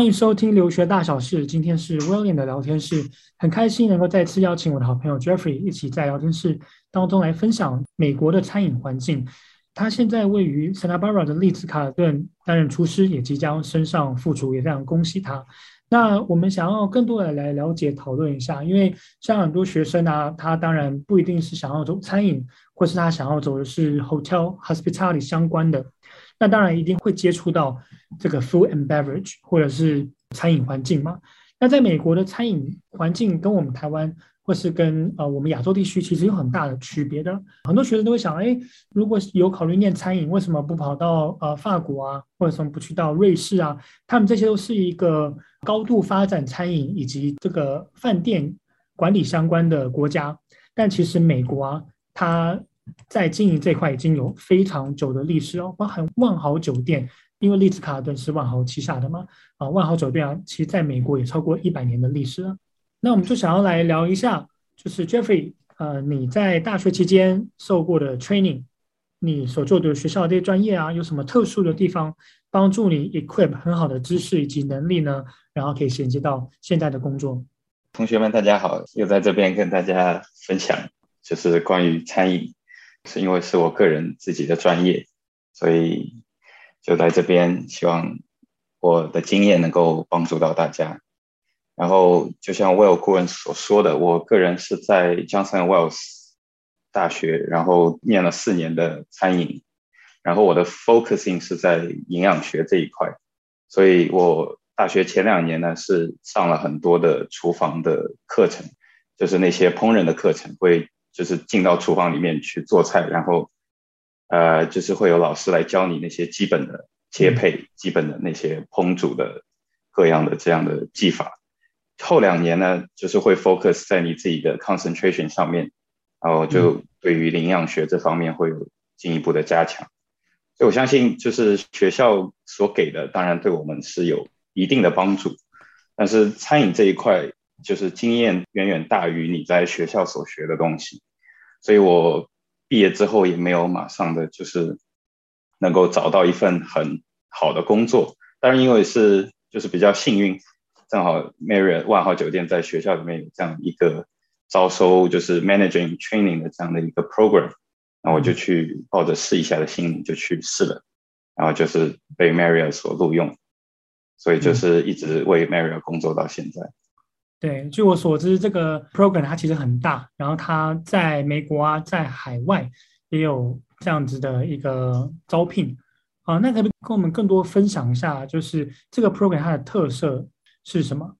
欢迎收听留学大小事。今天是 William 的聊天室，很开心能够再次邀请我的好朋友 Jeffrey 一起在聊天室当中来分享美国的餐饮环境。他现在位于 Santa Barbara 的丽兹卡尔顿担任厨师，也即将升上副厨，也非常恭喜他。那我们想要更多的来了解讨论一下，因为像很多学生啊，他当然不一定是想要走餐饮，或是他想要走的是 hotel hospitality 相关的。那当然一定会接触到这个 food and beverage 或者是餐饮环境嘛。那在美国的餐饮环境跟我们台湾或是跟呃我们亚洲地区其实有很大的区别的。很多学生都会想，哎，如果有考虑念餐饮，为什么不跑到呃法国啊，或者什么不去到瑞士啊？他们这些都是一个高度发展餐饮以及这个饭店管理相关的国家。但其实美国啊，它在经营这块已经有非常久的历史哦，包含万豪酒店，因为丽兹卡尔顿是万豪旗下的嘛，啊，万豪酒店啊，其实在美国也超过一百年的历史了。那我们就想要来聊一下，就是 Jeffrey，呃，你在大学期间受过的 training，你所做的学校这些专业啊，有什么特殊的地方帮助你 equip 很好的知识以及能力呢？然后可以衔接到现在的工作。同学们，大家好，又在这边跟大家分享，就是关于餐饮。是因为是我个人自己的专业，所以就在这边，希望我的经验能够帮助到大家。然后就像 Will 顾问所说的，我个人是在 Johnson Wales 大学，然后念了四年的餐饮，然后我的 focusing 是在营养学这一块，所以我大学前两年呢是上了很多的厨房的课程，就是那些烹饪的课程会。就是进到厨房里面去做菜，然后，呃，就是会有老师来教你那些基本的切配、嗯、基本的那些烹煮的各样的这样的技法。后两年呢，就是会 focus 在你自己的 concentration 上面，然后就对于营养学这方面会有进一步的加强。所以我相信，就是学校所给的，当然对我们是有一定的帮助，但是餐饮这一块。就是经验远远大于你在学校所学的东西，所以我毕业之后也没有马上的就是能够找到一份很好的工作。当然，因为是就是比较幸运，正好 Marriott 万豪酒店在学校里面有这样一个招收就是 managing training 的这样的一个 program，那我就去抱着试一下的心理就去试了，然后就是被 Marriott 所录用，所以就是一直为 Marriott 工作到现在。对，据我所知，这个 program 它其实很大，然后它在美国啊，在海外也有这样子的一个招聘啊。那可不可以跟我们更多分享一下，就是这个 program 它的特色是什么？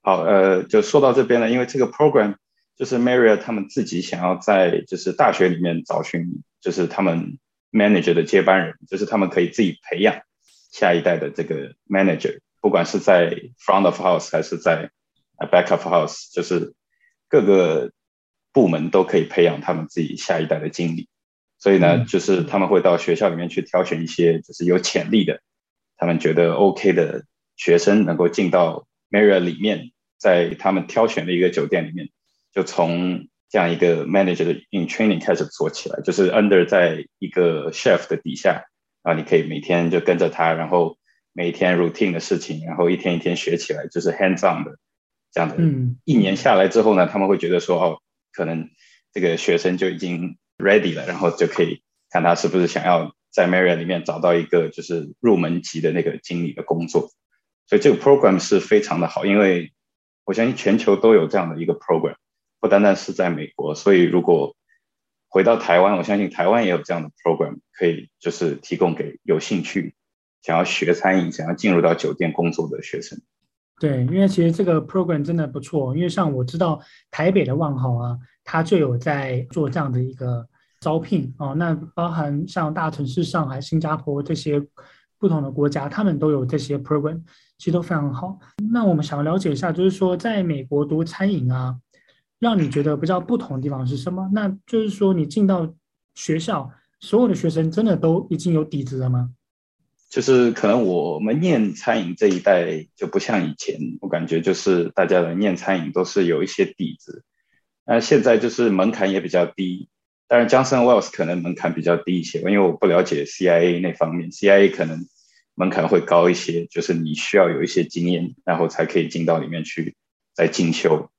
好，呃，就说到这边了，因为这个 program 就是 Maria 他们自己想要在就是大学里面找寻，就是他们 manager 的接班人，就是他们可以自己培养下一代的这个 manager，不管是在 front of house 还是在 Back of house 就是各个部门都可以培养他们自己下一代的经理，所以呢，就是他们会到学校里面去挑选一些就是有潜力的，他们觉得 OK 的学生能够进到 Marriott 里面，在他们挑选的一个酒店里面，就从这样一个 manager 的 in training 开始做起来，就是 under 在一个 chef 的底下，然后你可以每天就跟着他，然后每天 routine 的事情，然后一天一天学起来，就是 hands on 的。这样子，嗯，一年下来之后呢，他们会觉得说，哦，可能这个学生就已经 ready 了，然后就可以看他是不是想要在 Marriott 里面找到一个就是入门级的那个经理的工作。所以这个 program 是非常的好，因为我相信全球都有这样的一个 program，不单单是在美国。所以如果回到台湾，我相信台湾也有这样的 program，可以就是提供给有兴趣想要学餐饮、想要进入到酒店工作的学生。对，因为其实这个 program 真的不错，因为像我知道台北的万豪啊，它就有在做这样的一个招聘哦。那包含像大城市上海、新加坡这些不同的国家，他们都有这些 program，其实都非常好。那我们想要了解一下，就是说在美国读餐饮啊，让你觉得比较不同的地方是什么？那就是说你进到学校，所有的学生真的都已经有底子了吗？就是可能我们念餐饮这一代就不像以前，我感觉就是大家的念餐饮都是有一些底子，那现在就是门槛也比较低。当然，Johnson Wales 可能门槛比较低一些，因为我不了解 CIA 那方面，CIA 可能门槛会高一些，就是你需要有一些经验，然后才可以进到里面去再进修。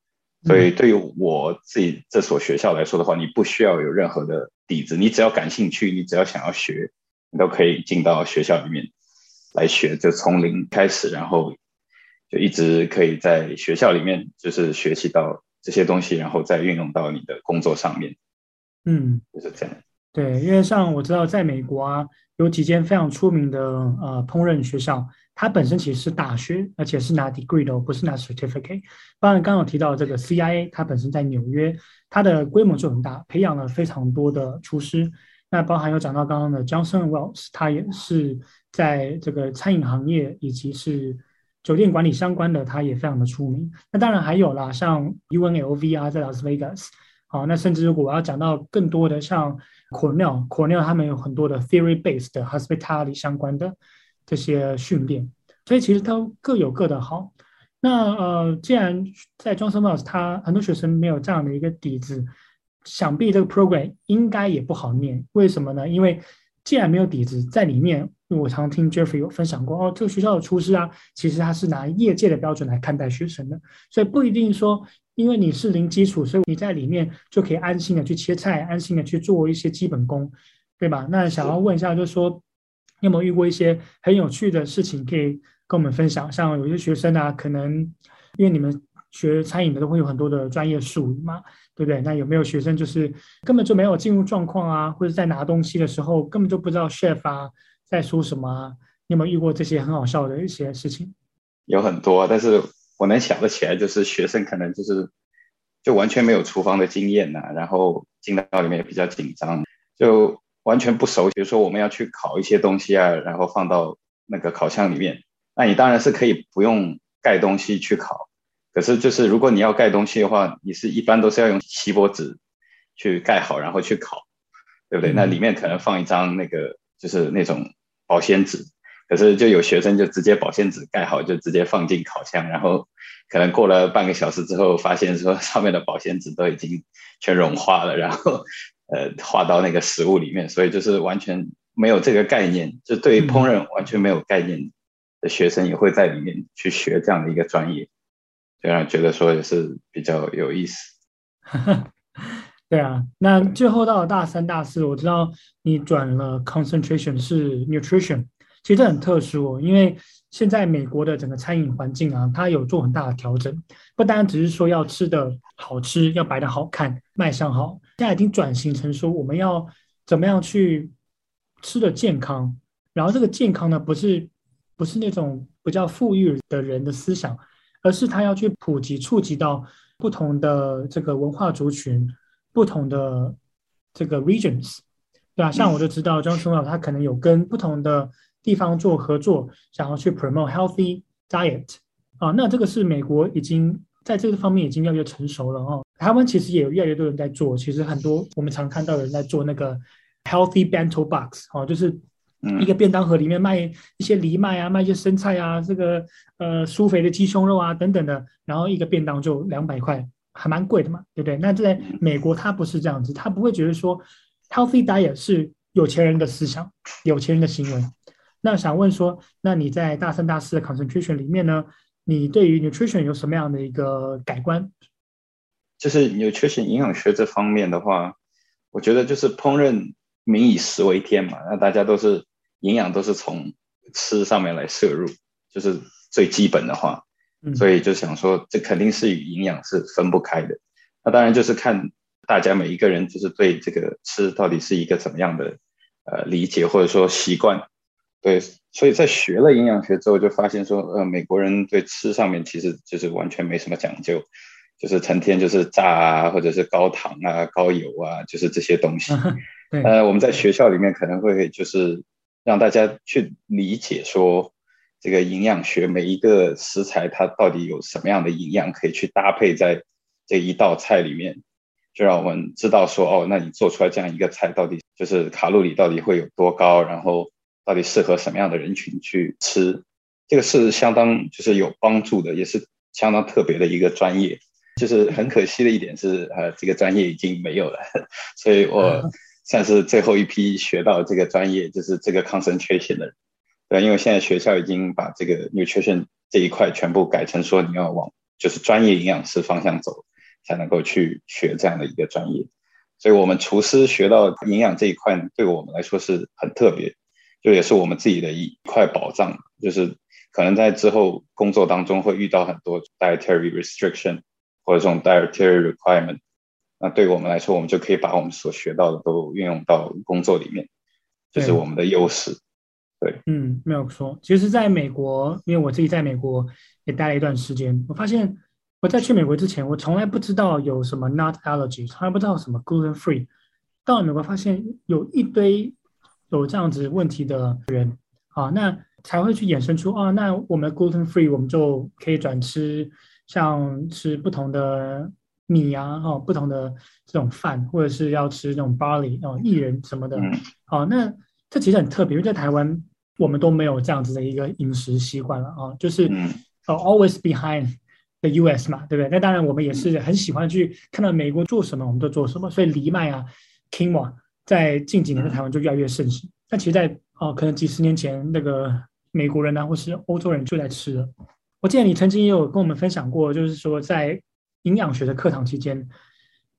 所以对于我自己这所学校来说的话，你不需要有任何的底子，你只要感兴趣，你只要想要学，你都可以进到学校里面来学，就从零开始，然后就一直可以在学校里面就是学习到这些东西，然后再运用到你的工作上面。嗯，就是这样。对，因为像我知道，在美国啊，有几间非常出名的呃烹饪学校，它本身其实是大学，而且是拿 degree 的，不是拿 certificate。当然，刚刚有提到这个 CIA，它本身在纽约，它的规模就很大，培养了非常多的厨师。那包含有讲到刚刚的 Johnson Wales，它也是在这个餐饮行业以及是酒店管理相关的，它也非常的出名。那当然还有啦，像 UNLV 啊，在拉斯维加斯。好，那甚至如果我要讲到更多的，像 Cornell，Cornell 他们有很多的 theory-based 的 hospitality 相关的这些训练，所以其实都各有各的好。那呃，既然在 Johnson Wells，他很多学生没有这样的一个底子，想必这个 program 应该也不好念。为什么呢？因为既然没有底子在里面，我常听 Jeffrey 有分享过，哦，这个学校的厨师啊，其实他是拿业界的标准来看待学生的，所以不一定说。因为你是零基础，所以你在里面就可以安心的去切菜，安心的去做一些基本功，对吧？那想要问一下，就是说，你有没有遇过一些很有趣的事情可以跟我们分享？像有些学生啊，可能因为你们学餐饮的都会有很多的专业术语嘛，对不对？那有没有学生就是根本就没有进入状况啊，或者在拿东西的时候根本就不知道 chef 啊在说什么啊？你有没有遇过这些很好笑的一些事情？有很多，但是。我能想得起来，就是学生可能就是就完全没有厨房的经验呐、然后进到里面也比较紧张，就完全不熟。比如说我们要去烤一些东西啊，然后放到那个烤箱里面，那你当然是可以不用盖东西去烤，可是就是如果你要盖东西的话，你是一般都是要用锡箔纸去盖好，然后去烤，对不对？嗯、那里面可能放一张那个就是那种保鲜纸。可是就有学生就直接保鲜纸盖好，就直接放进烤箱，然后可能过了半个小时之后，发现说上面的保鲜纸都已经全融化了，然后呃化到那个食物里面，所以就是完全没有这个概念，就对于烹饪完全没有概念的学生也会在里面去学这样的一个专业，就让觉得说也是比较有意思。对啊，那最后到了大三、大四，我知道你转了 concentration 是 nutrition。其实这很特殊哦，因为现在美国的整个餐饮环境啊，它有做很大的调整，不单只是说要吃的好吃，要摆的好看，卖相好，现在已经转型成说我们要怎么样去吃的健康，然后这个健康呢，不是不是那种比较富裕的人的思想，而是他要去普及、触及到不同的这个文化族群、不同的这个 regions，对吧？像我就知道 Johnson Wales 他可能有跟不同的。地方做合作，想要去 promote healthy diet 啊，那这个是美国已经在这个方面已经越来越成熟了哦。台湾其实也有越来越多人在做，其实很多我们常看到的人在做那个 healthy bento box 哦，就是一个便当盒里面卖一些藜麦啊，卖一些生菜啊，这个呃舒肥的鸡胸肉啊等等的，然后一个便当就两百块，还蛮贵的嘛，对不对？那在美国他不是这样子，他不会觉得说 healthy diet 是有钱人的思想，有钱人的行为。那想问说，那你在大三、大四的 concentration 里面呢？你对于 nutrition 有什么样的一个改观？就是 nutrition 营养学这方面的话，我觉得就是烹饪民以食为天嘛，那大家都是营养都是从吃上面来摄入，就是最基本的话，所以就想说，这肯定是与营养是分不开的。那当然就是看大家每一个人就是对这个吃到底是一个怎么样的呃理解或者说习惯。对，所以在学了营养学之后，就发现说，呃，美国人对吃上面其实就是完全没什么讲究，就是成天就是炸啊，或者是高糖啊、高油啊，就是这些东西。呃，我们在学校里面可能会就是让大家去理解说，这个营养学每一个食材它到底有什么样的营养可以去搭配在这一道菜里面，就让我们知道说，哦，那你做出来这样一个菜到底就是卡路里到底会有多高，然后。到底适合什么样的人群去吃？这个是相当就是有帮助的，也是相当特别的一个专业。就是很可惜的一点是，呃，这个专业已经没有了，所以我算是最后一批学到这个专业，就是这个 concentration 的人。对，因为现在学校已经把这个 nutrition 这一块全部改成说你要往就是专业营养师方向走，才能够去学这样的一个专业。所以，我们厨师学到营养这一块，对我们来说是很特别，就也是我们自己的一块宝藏。就是可能在之后工作当中会遇到很多 dietary restriction 或者这种 dietary requirement，那对我们来说，我们就可以把我们所学到的都运用到工作里面，这、就是我们的优势。对，嗯，没有错。其实，在美国，因为我自己在美国也待了一段时间，我发现我在去美国之前，我从来不知道有什么 nut allergy，从来不知道什么 gluten free。到了美国，发现有一堆有这样子问题的人啊，那才会去衍生出啊，那我们 gluten free，我们就可以转吃像吃不同的米啊，哈、啊，不同的这种饭，或者是要吃那种 barley 啊，薏仁什么的。好、啊，那这其实很特别，因为在台湾。我们都没有这样子的一个饮食习惯了啊，就是呃、uh,，always behind the U.S. 嘛，对不对？那当然，我们也是很喜欢去看到美国做什么，我们就做什么。所以藜麦啊，quinoa 在近几年在台湾就越来越盛行。那其实在，在、uh, 哦，可能几十年前，那个美国人啊，或是欧洲人就在吃了。我记得你曾经也有跟我们分享过，就是说在营养学的课堂期间，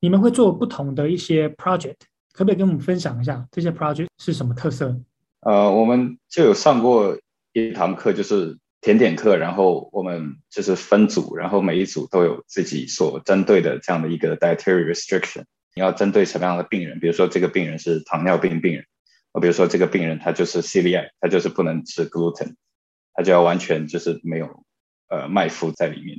你们会做不同的一些 project，可不可以跟我们分享一下这些 project 是什么特色？呃，我们就有上过一堂课，就是甜点课，然后我们就是分组，然后每一组都有自己所针对的这样的一个 dietary restriction。你要针对什么样的病人？比如说这个病人是糖尿病病人，我比如说这个病人他就是 celiac，他就是不能吃 gluten，他就要完全就是没有呃麦麸在里面。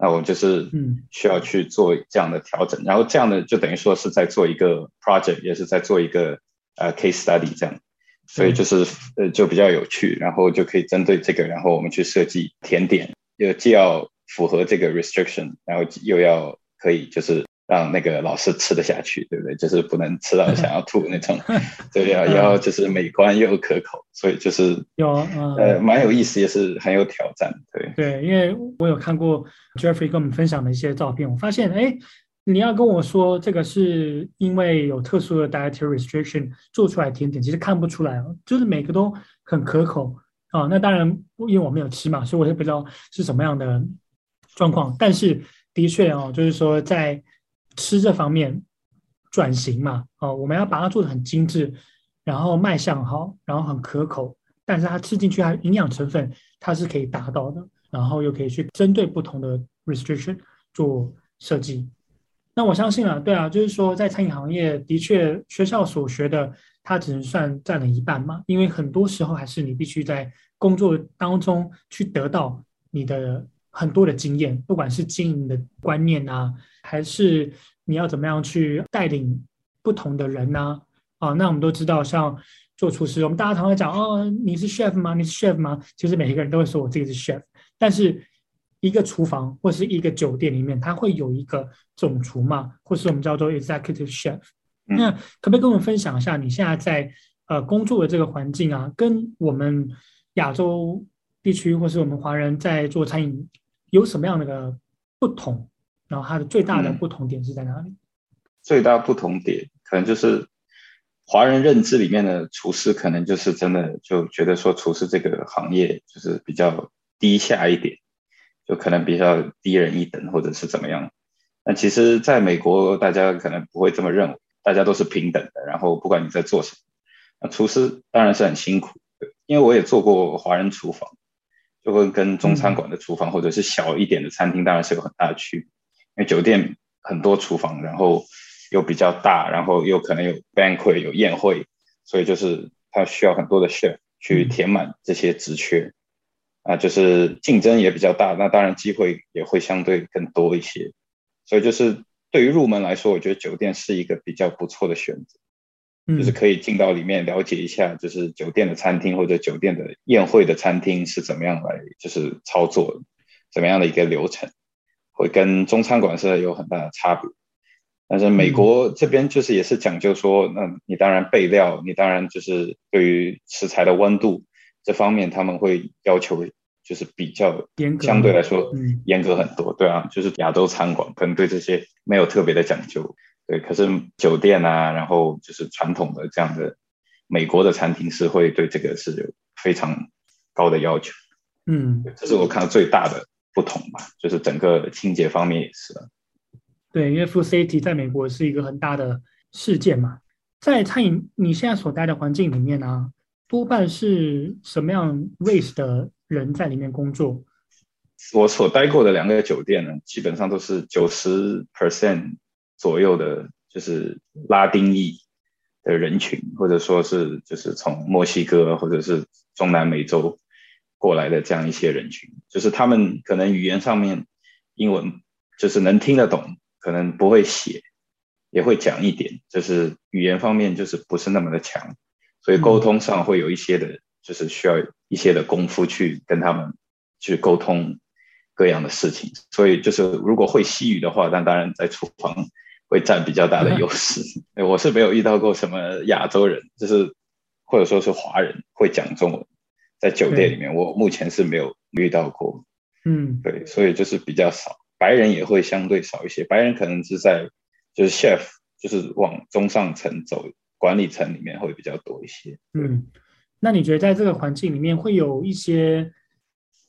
那我们就是嗯需要去做这样的调整，然后这样的就等于说是在做一个 project，也是在做一个呃 case study 这样。所以就是呃，就比较有趣，然后就可以针对这个，然后我们去设计甜点，又既要符合这个 restriction，然后又要可以就是让那个老师吃得下去，对不对？就是不能吃到想要吐那种，对，要要就是美观又可口，所以就是有呃蛮有意思，也是很有挑战，对对，因为我有看过 Jeffrey 跟我们分享的一些照片，我发现哎。你要跟我说这个是因为有特殊的 dietary restriction 做出来甜点，其实看不出来哦，就是每个都很可口啊。那当然，因为我没有吃嘛，所以我也不知道是什么样的状况。但是的确哦，就是说在吃这方面转型嘛，哦，我们要把它做得很精致，然后卖相好，然后很可口，但是它吃进去它营养成分它是可以达到的，然后又可以去针对不同的 restriction 做设计。那我相信啊，对啊，就是说，在餐饮行业的确，学校所学的，它只能算占了一半嘛，因为很多时候还是你必须在工作当中去得到你的很多的经验，不管是经营的观念啊，还是你要怎么样去带领不同的人呢？啊，啊，那我们都知道，像做厨师，我们大家常常讲，哦，你是 chef 吗？你是 chef 吗？其实每一个人都会说我自己是 chef，但是。一个厨房或是一个酒店里面，它会有一个总厨嘛，或是我们叫做 executive chef。那可不可以跟我们分享一下，你现在在呃工作的这个环境啊，跟我们亚洲地区或是我们华人在做餐饮有什么样的个不同？然后它的最大的不同点是在哪里？嗯，最大不同点可能就是华人认知里面的厨师，可能就是真的就觉得说厨师这个行业就是比较低下一点。就可能比较低人一等，或者是怎么样。那其实，在美国，大家可能不会这么认为，大家都是平等的。然后，不管你在做什么，那厨师当然是很辛苦。因为我也做过华人厨房，就会跟中餐馆的厨房，或者是小一点的餐厅，当然是有很大的区别。因为酒店很多厨房，然后又比较大，然后又可能有 banquet 有宴会，所以就是它需要很多的 chef 去填满这些职缺。啊，就是竞争也比较大，那当然机会也会相对更多一些，所以就是对于入门来说，我觉得酒店是一个比较不错的选择，就是可以进到里面了解一下，就是酒店的餐厅或者酒店的宴会的餐厅是怎么样来就是操作，怎么样的一个流程，会跟中餐馆是有很大的差别。但是美国这边就是也是讲究说，那你当然备料，你当然就是对于食材的温度。这方面他们会要求就是比较严格，相对来说严格很多，对啊，就是亚洲餐馆可能对这些没有特别的讲究，对，可是酒店啊，然后就是传统的这样的美国的餐厅是会对这个是有非常高的要求。嗯，这是我看到最大的不同吧，就是整个清洁方面也是。对，因为 Food Safety 在美国是一个很大的事件嘛，在餐饮你现在所待的环境里面呢、啊，多半是什么样 race 的人在里面工作？我所待过的两个酒店呢，基本上都是九十 percent 左右的，就是拉丁裔的人群，或者说是就是从墨西哥或者是中南美洲过来的这样一些人群，就是他们可能语言上面英文就是能听得懂，可能不会写，也会讲一点，就是语言方面就是不是那么的强，所以沟通上会有一些的，就是需要一些的功夫去跟他们去沟通。各样的事情，所以就是如果会西语的话，那当然在厨房会占比较大的优势。我是没有遇到过什么亚洲人，就是或者说是华人会讲中文，在酒店里面，我目前是没有遇到过。嗯，对，所以就是比较少，白人也会相对少一些。白人可能是在就是 chef，就是往中上层走，管理层里面会比较多一些。嗯，那你觉得在这个环境里面会有一些？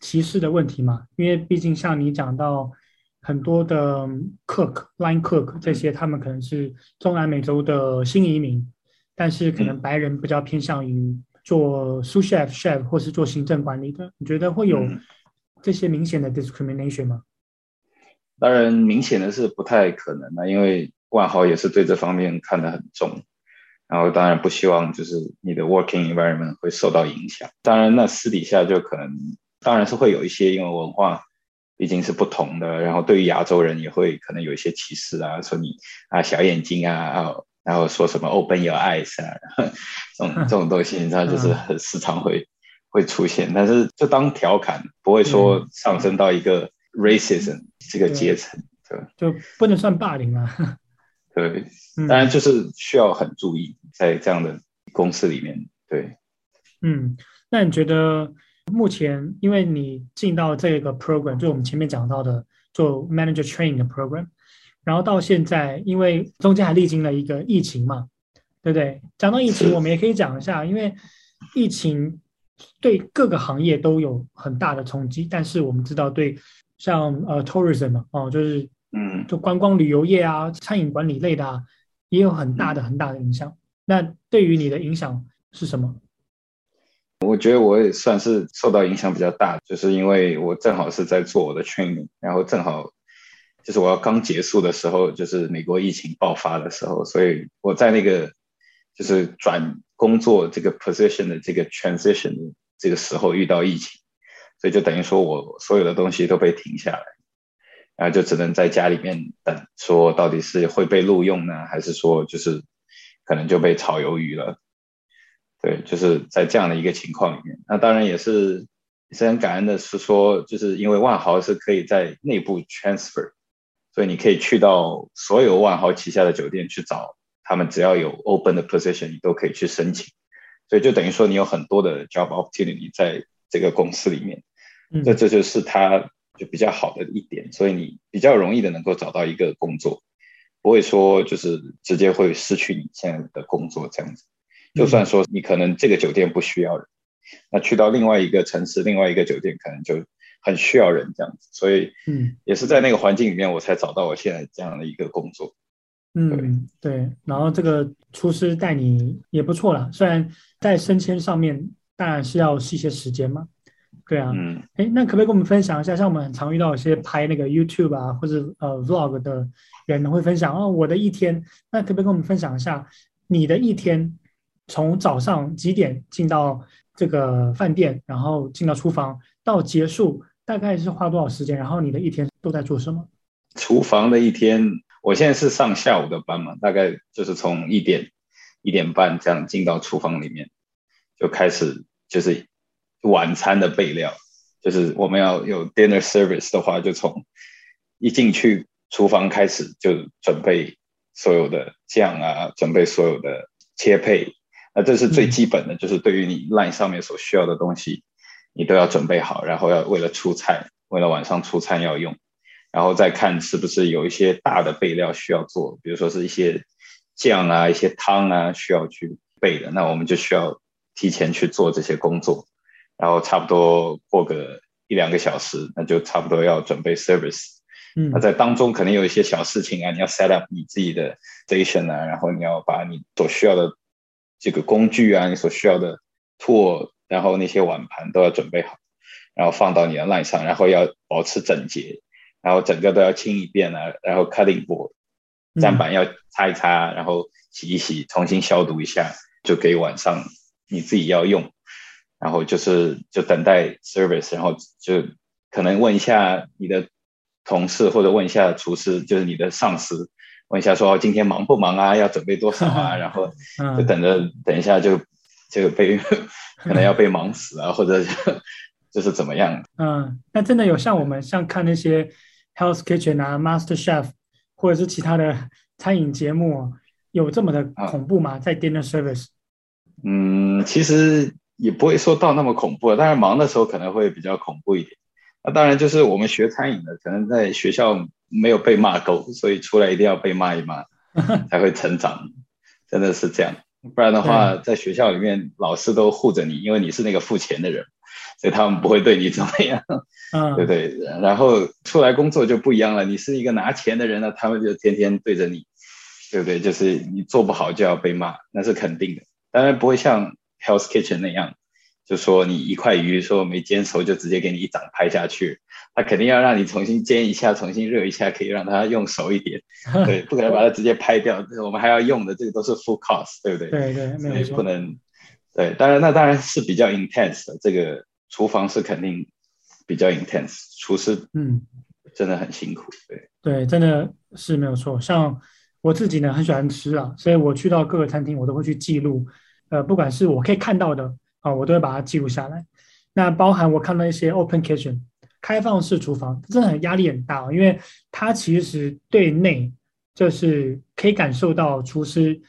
歧视的问题吗，因为毕竟像你讲到很多的 cook、line cook 这些，他们可能是中南美洲的新移民，但是可能白人比较偏向于做 sous chef、chef 或是做行政管理的。你觉得会有这些明显的 discrimination 吗？当然，明显的是不太可能的，因为万豪也是对这方面看得很重，然后当然不希望就是你的 working environment 会受到影响。当然，那私底下就可能。当然是会有一些，因为文化毕竟是不同的，然后对于亚洲人也会可能有一些歧视啊，说你啊小眼睛啊，然后说什么 open your eyes 啊，这种这种东西，你知道就是很时常会会出现，但是就当调侃，不会说上升到一个 racism 这个阶层，对，就不能算霸凌啊。对，当然就是需要很注意在这样的公司里面，对，嗯，那你觉得？目前，因为你进到这个 program，就我们前面讲到的做 manager training 的 program，然后到现在，因为中间还历经了一个疫情嘛，对不对？讲到疫情，我们也可以讲一下，因为疫情对各个行业都有很大的冲击，但是我们知道，对像呃 tourism 嘛，哦，就是嗯，就观光旅游业啊，餐饮管理类的啊，也有很大的很大的影响。那对于你的影响是什么？我觉得我也算是受到影响比较大，就是因为我正好是在做我的 training，然后正好就是我要刚结束的时候，就是美国疫情爆发的时候，所以我在那个就是转工作这个 position 的这个 transition 的这个时候遇到疫情，所以就等于说我所有的东西都被停下来，然后就只能在家里面等，说到底是会被录用呢，还是说就是可能就被炒鱿鱼了。对，就是在这样的一个情况里面，那当然也是也是很感恩的，是说，就是因为万豪是可以在内部 transfer，所以你可以去到所有万豪旗下的酒店去找他们，只要有 open 的 position，你都可以去申请，所以就等于说你有很多的 job opportunity 在这个公司里面，这这就是它就比较好的一点，所以你比较容易的能够找到一个工作，不会说就是直接会失去你现在的工作这样子。就算说你可能这个酒店不需要人，那去到另外一个城市，另外一个酒店可能就很需要人这样子，所以嗯，也是在那个环境里面，我才找到我现在这样的一个工作。嗯，对。然后这个厨师带你也不错啦，虽然在升迁上面当然是要一些时间嘛。对啊，嗯，哎，那可不可以跟我们分享一下？像我们很常遇到一些拍那个 YouTube 啊，或者呃 Vlog 的人会分享哦，我的一天，那可不可以跟我们分享一下你的一天？从早上几点进到这个饭店，然后进到厨房，到结束大概是花多少时间？然后你的一天都在做什么？厨房的一天，我现在是上下午的班嘛，大概就是从一点一点半这样进到厨房里面，就开始就是晚餐的备料，就是我们要有 dinner service 的话，就从一进去厨房开始就准备所有的酱啊，准备所有的切配。那这是最基本的，就是对于你 line 上面所需要的东西，你都要准备好，然后要为了出菜，为了晚上出餐要用，然后再看是不是有一些大的备料需要做，比如说是一些酱啊、一些汤啊需要去备的，那我们就需要提前去做这些工作，然后差不多过个一两个小时，那就差不多要准备 service。嗯，那在当中可能有一些小事情啊，你要 set up 你自己的 station 啊，然后你要把你所需要的这个工具啊，你所需要的 tool，然后那些碗盘都要准备好，然后放到你的 line 上，然后要保持整洁，然后整个都要清一遍啊，然后 cutting board 砧板要擦一擦，然后洗一洗，重新消毒一下，就给晚上你自己要用，然后就是就等待 service，然后就可能问一下你的。同事或者问一下厨师，就是你的上司，问一下说今天忙不忙啊？要准备多少啊？然后就等着，等一下就就被可能要被忙死啊，或者就是怎么样？嗯，那真的有像我们像看那些 Hell's Kitchen 啊、Master Chef 或者是其他的餐饮节目，有这么的恐怖吗？在 Dinner Service？嗯，其实也不会说到那么恐怖，但是忙的时候可能会比较恐怖一点。那当然，就是我们学餐饮的，可能在学校没有被骂够，所以出来一定要被骂一骂，才会成长。真的是这样，不然的话，在学校里面老师都护着你，因为你是那个付钱的人，所以他们不会对你怎么样，嗯，对对。然后出来工作就不一样了，你是一个拿钱的人呢，他们就天天对着你，对不对？就是你做不好就要被骂，那是肯定的。当然不会像 Health Kitchen 那样。就说你一块鱼说没煎熟，就直接给你一掌拍下去，他肯定要让你重新煎一下，重新热一下，可以让它用熟一点。对，不可能把它直接拍掉。我们还要用的这个都是 full cost，对不对？对对，没有错。不能。对，当然那当然是比较 intense 的，这个厨房是肯定比较 intense，厨师嗯真的很辛苦。对对，真的是没有错。像我自己呢，很喜欢吃啊，所以我去到各个餐厅，我都会去记录。呃，不管是我可以看到的。啊，我都会把它记录下来。那包含我看到一些 open kitchen 开放式厨房，真的很压力很大，因为它其实对内就是可以感受到厨师，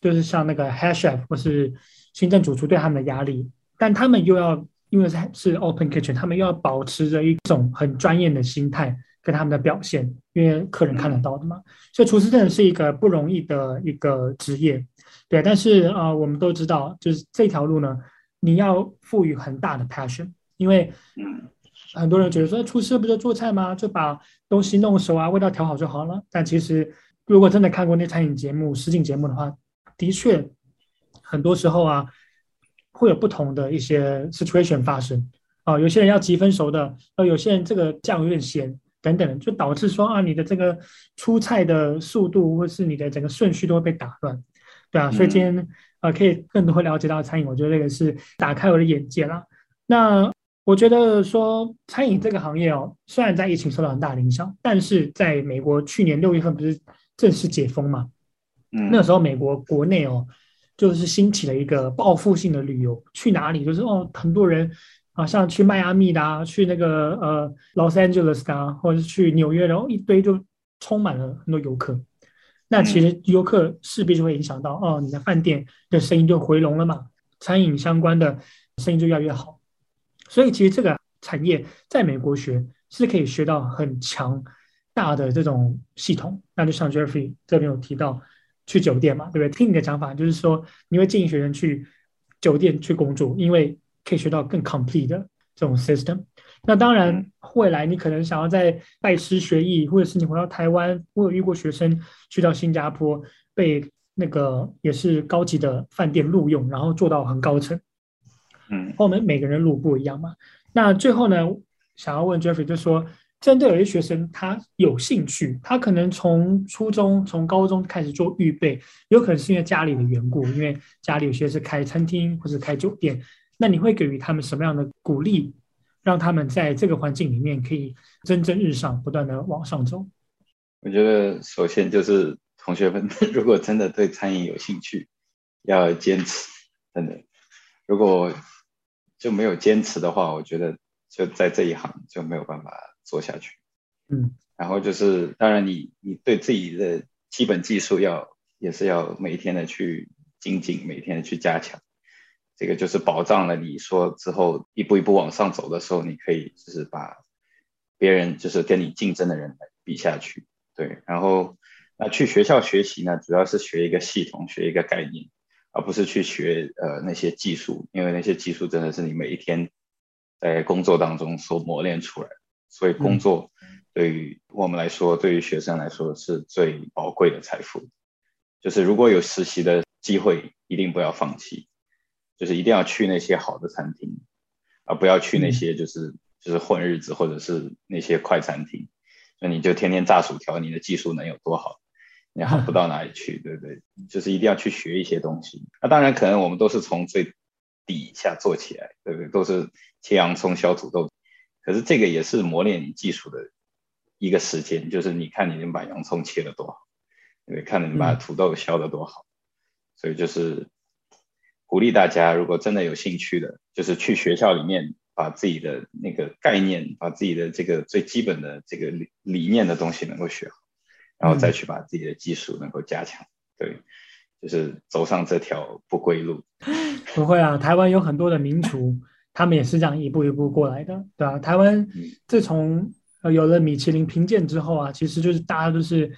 就是像那个 head chef 或是行政主厨对他们的压力，但他们又要因为是 open kitchen，他们又要保持着一种很专业的心态跟他们的表现，因为客人看得到的嘛。所以厨师真的是一个不容易的一个职业，对。但是啊、我们都知道，就是这条路呢。你要赋予很大的 passion，因为很多人觉得说，厨师不就做菜吗？就把东西弄熟啊，味道调好就好了。但其实，如果真的看过那餐饮节目、实景节目的话，的确，很多时候啊，会有不同的一些 situation 发生啊。有些人要急分熟的，呃，有些人这个酱有点咸等等，就导致说啊，你的这个出菜的速度或是你的整个顺序都会被打乱，对啊。所以今天。啊，可以更多了解到餐饮，我觉得这个是打开我的眼界了。那我觉得说餐饮这个行业哦，虽然在疫情受到很大的影响，但是在美国去年六月份不是正式解封嘛？嗯，那时候美国国内哦，就是兴起了一个报复性的旅游，去哪里就是哦，很多人啊，像去迈阿密的啊，去那个呃 Los Angeles 的啊，或者是去纽约，然后一堆就充满了很多游客。那其实游客势必就会影响到哦，你的饭店的生意就回笼了嘛，餐饮相关的生意就越来越好。所以其实这个产业在美国学是可以学到很强大的这种系统。那就像 Jeffrey 这边有提到去酒店嘛，对不对？听你的讲法就是说，你会建议学生去酒店去工作，因为可以学到更 complete 的这种 system。那当然，未来你可能想要在拜师学艺，或者是你回到台湾，我有遇过学生去到新加坡，被那个也是高级的饭店录用，然后做到很高层。嗯，我们每个人路不一样嘛。那最后呢，想要问 Jeffrey，就是说，针对有些学生他有兴趣，他可能从初中、从高中开始做预备，有可能是因为家里的缘故，因为家里有些是开餐厅或者开酒店，那你会给予他们什么样的鼓励？让他们在这个环境里面可以蒸蒸日上，不断的往上走。我觉得首先就是同学们，如果真的对餐饮有兴趣，要坚持。真的，如果就没有坚持的话，我觉得就在这一行就没有办法做下去。嗯，然后就是当然你你对自己的基本技术要也是要每天的去精进，每天的去加强。这个就是保障了你说之后一步一步往上走的时候，你可以就是把别人就是跟你竞争的人比下去，对。然后那去学校学习呢，主要是学一个系统，学一个概念，而不是去学呃那些技术，因为那些技术真的是你每一天在工作当中所磨练出来。所以工作对于我们来说，对于学生来说是最宝贵的财富。就是如果有实习的机会，一定不要放弃，就是一定要去那些好的餐厅，而不要去那些就是就是混日子或者是那些快餐厅。那你就天天炸薯条，你的技术能有多好？你好不到哪里去，对不对？就是一定要去学一些东西。那当然，可能我们都是从最底下做起来，对不对？都是切洋葱、削土豆。可是这个也是磨练你技术的一个时间，就是你看你能把洋葱切得多好，对，看你能把土豆削得多好。所以就是鼓励大家，如果真的有兴趣的，就是去学校里面把自己的那个概念，把自己的这个最基本的这个理理念的东西能够学好。然后再去把自己的技术能够加强，对，就是走上这条不归路。不会啊，台湾有很多的名厨，他们也是这样一步一步过来的，对吧？台湾自从呃有了米其林评鉴之后啊，其实就是大家都是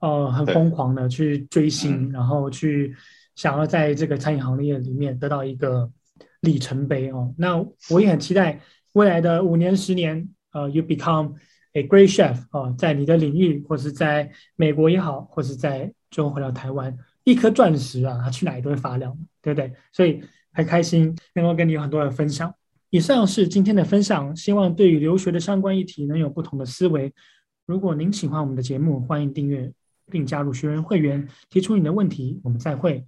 呃很疯狂的去追星，然后去想要在这个餐饮行业里面得到一个里程碑哦。那我也很期待未来的五年、十年，呃，you become。A great chef 啊，在你的领域，或是在美国也好，或是在最后回到台湾，一颗钻石啊，它去哪里都会发亮，对不对？所以很开心能够跟你有很多的分享。以上是今天的分享，希望对于留学的相关议题能有不同的思维。如果您喜欢我们的节目，欢迎订阅并加入学员会员，提出你的问题，我们再会。